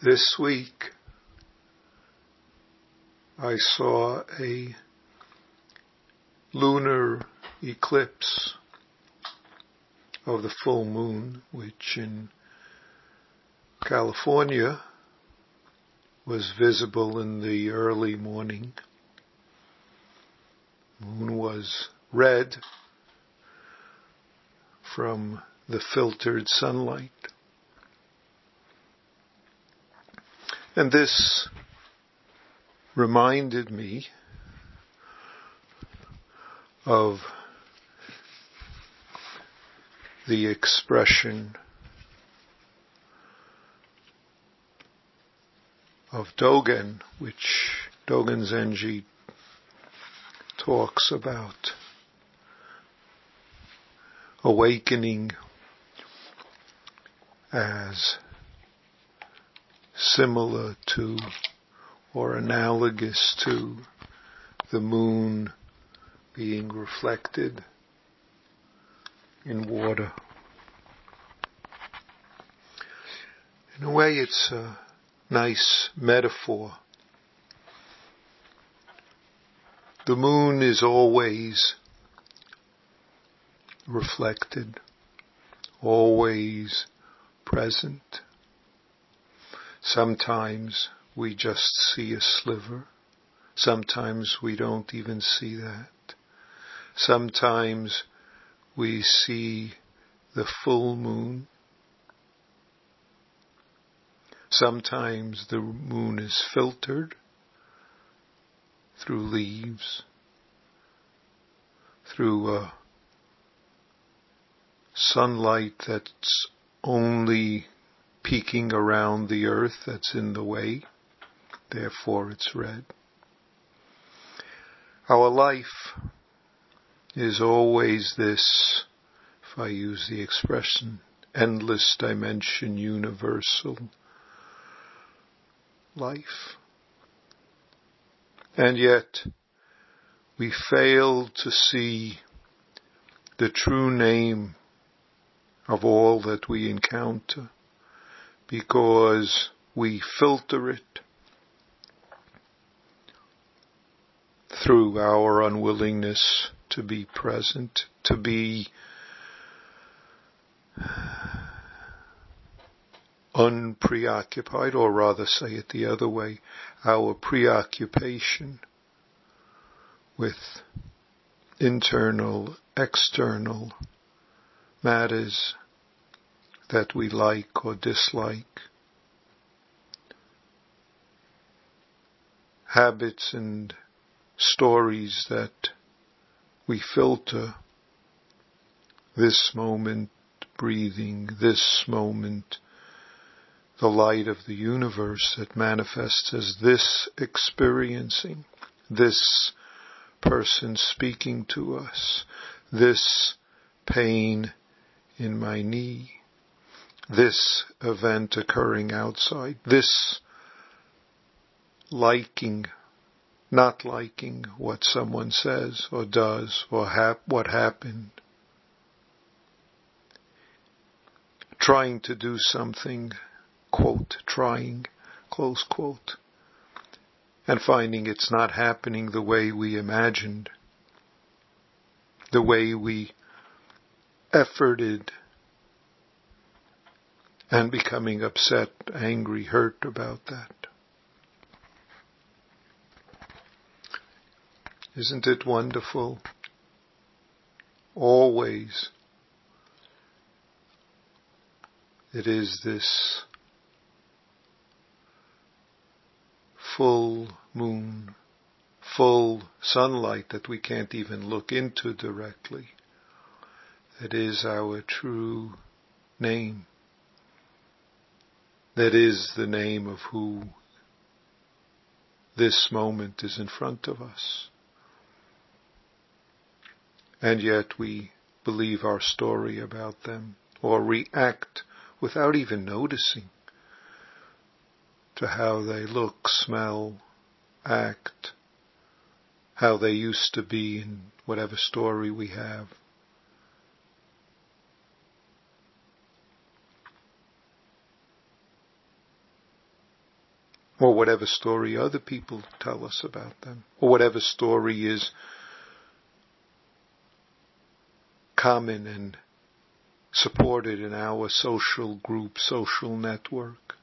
This week, I saw a lunar eclipse of the full moon, which in California was visible in the early morning. Moon was red from the filtered sunlight. And this reminded me of the expression of Dogen, which Dogen Zenji talks about. Awakening as similar to or analogous to the moon being reflected in water. In a way, it's a nice metaphor. The moon is always reflected, always present. Sometimes we just see a sliver. Sometimes we don't even see that. Sometimes we see the full moon. Sometimes the moon is filtered through leaves, through sunlight that's only peeking around the earth that's in the way, therefore it's red. Our life is always this, if I use the expression, endless dimension universal life. And yet, we fail to see the true name of all that we encounter because we filter it through our unwillingness to be present, to be unpreoccupied, or rather say it the other way, our preoccupation with internal, external matters that we like or dislike. Habits and stories that we filter this moment breathing, this moment the light of the universe that manifests as this experiencing, this person speaking to us, this pain in my knee, this event occurring outside, this liking, not liking what someone says or does or hap- what happened, trying to do something quote, trying, close quote, and finding it's not happening the way we imagined, the way we efforted, and becoming upset, angry, hurt about that. Isn't it wonderful? Always it is this full moon, full sunlight that we can't even look into directly. That is our true name. That is the name of who this moment is in front of us. And yet we believe our story about them or react without even noticing to how they look, smell, act, how they used to be in whatever story we have. Or whatever story other people tell us about them, or whatever story is common and supported in our social group, social network.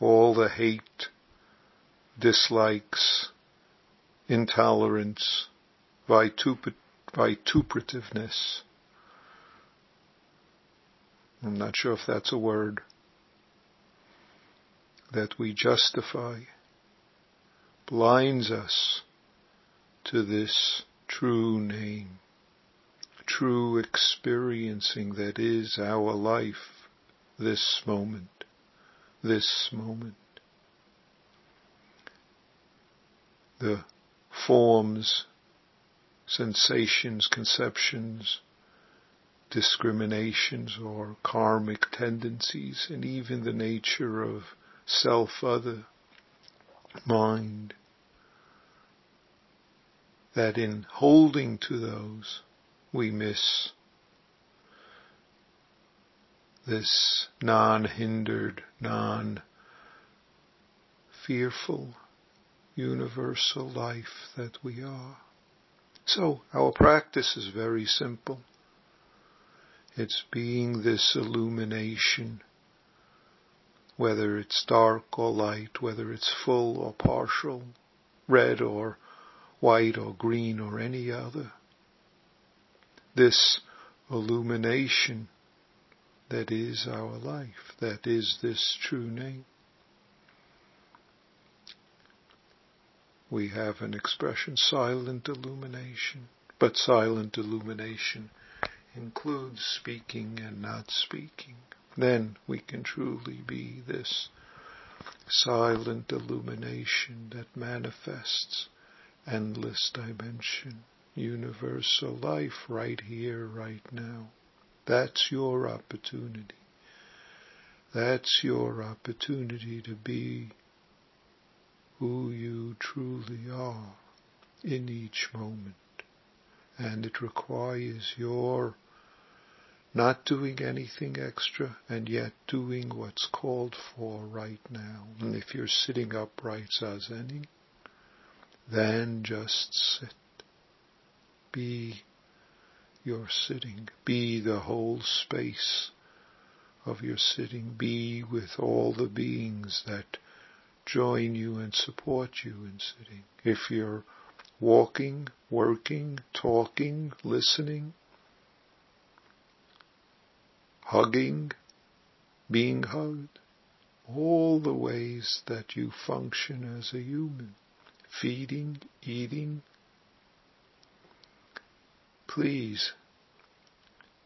All the hate, dislikes, intolerance, vituperativeness. I'm not sure if that's a word that we justify blinds us to this true name, true experiencing that is our life, this moment, this moment. The forms, sensations, conceptions, discriminations or karmic tendencies and even the nature of self-other mind that in holding to those we miss this non-hindered, non-fearful, universal life that we are. So our practice is very simple. It's being this illumination, whether it's dark or light, whether it's full or partial, red or white or green or any other. This illumination that is our life, that is this true name. We have an expression, silent illumination, but silent illumination includes speaking and not speaking, then we can truly be this silent illumination that manifests endless dimension, universal life right here, right now. That's your opportunity. That's your opportunity to be who you truly are in each moment. And it requires your not doing anything extra and yet doing what's called for right now. And if you're sitting upright zazening, then just sit. Be your sitting. Be the whole space of your sitting. Be with all the beings that join you and support you in sitting. If you're walking, working, talking, listening, hugging, being hugged, all the ways that you function as a human, feeding, eating. Please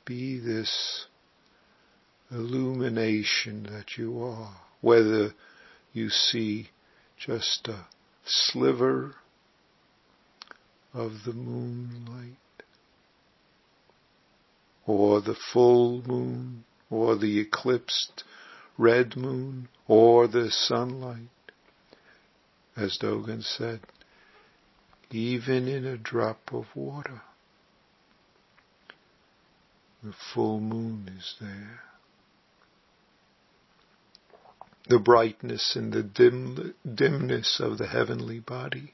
be this illumination that you are, whether you see just a sliver of the moonlight or the full moon, or the eclipsed red moon, or the sunlight. As Dogen said, even in a drop of water, the full moon is there. The brightness and the dim, dimness of the heavenly body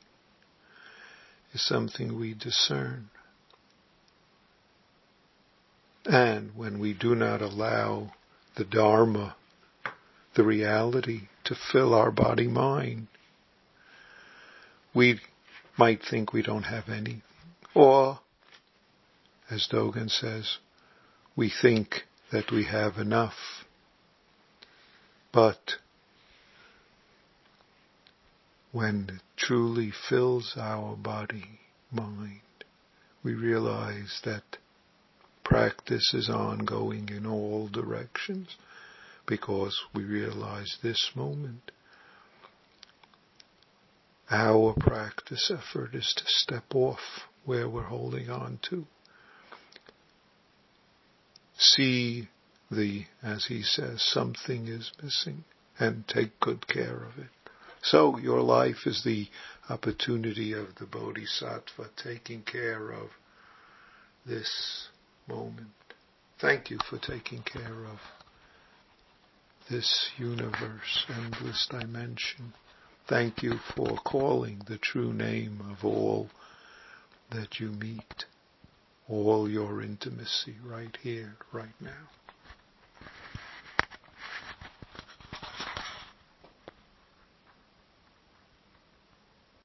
is something we discern. And when we do not allow the Dharma, the reality, to fill our body mind, we might think we don't have any. Or, as Dogen says, we think that we have enough. But when it truly fills our body, mind, we realize that practice is ongoing in all directions because we realize this moment. Our practice effort is to step off where we're holding on to. See the, as he says, something is missing and take good care of it. So your life is the opportunity of the Bodhisattva taking care of this moment. Thank you for taking care of this universe, endless dimension. Thank you for calling the true name of all that you meet, all your intimacy right here, right now.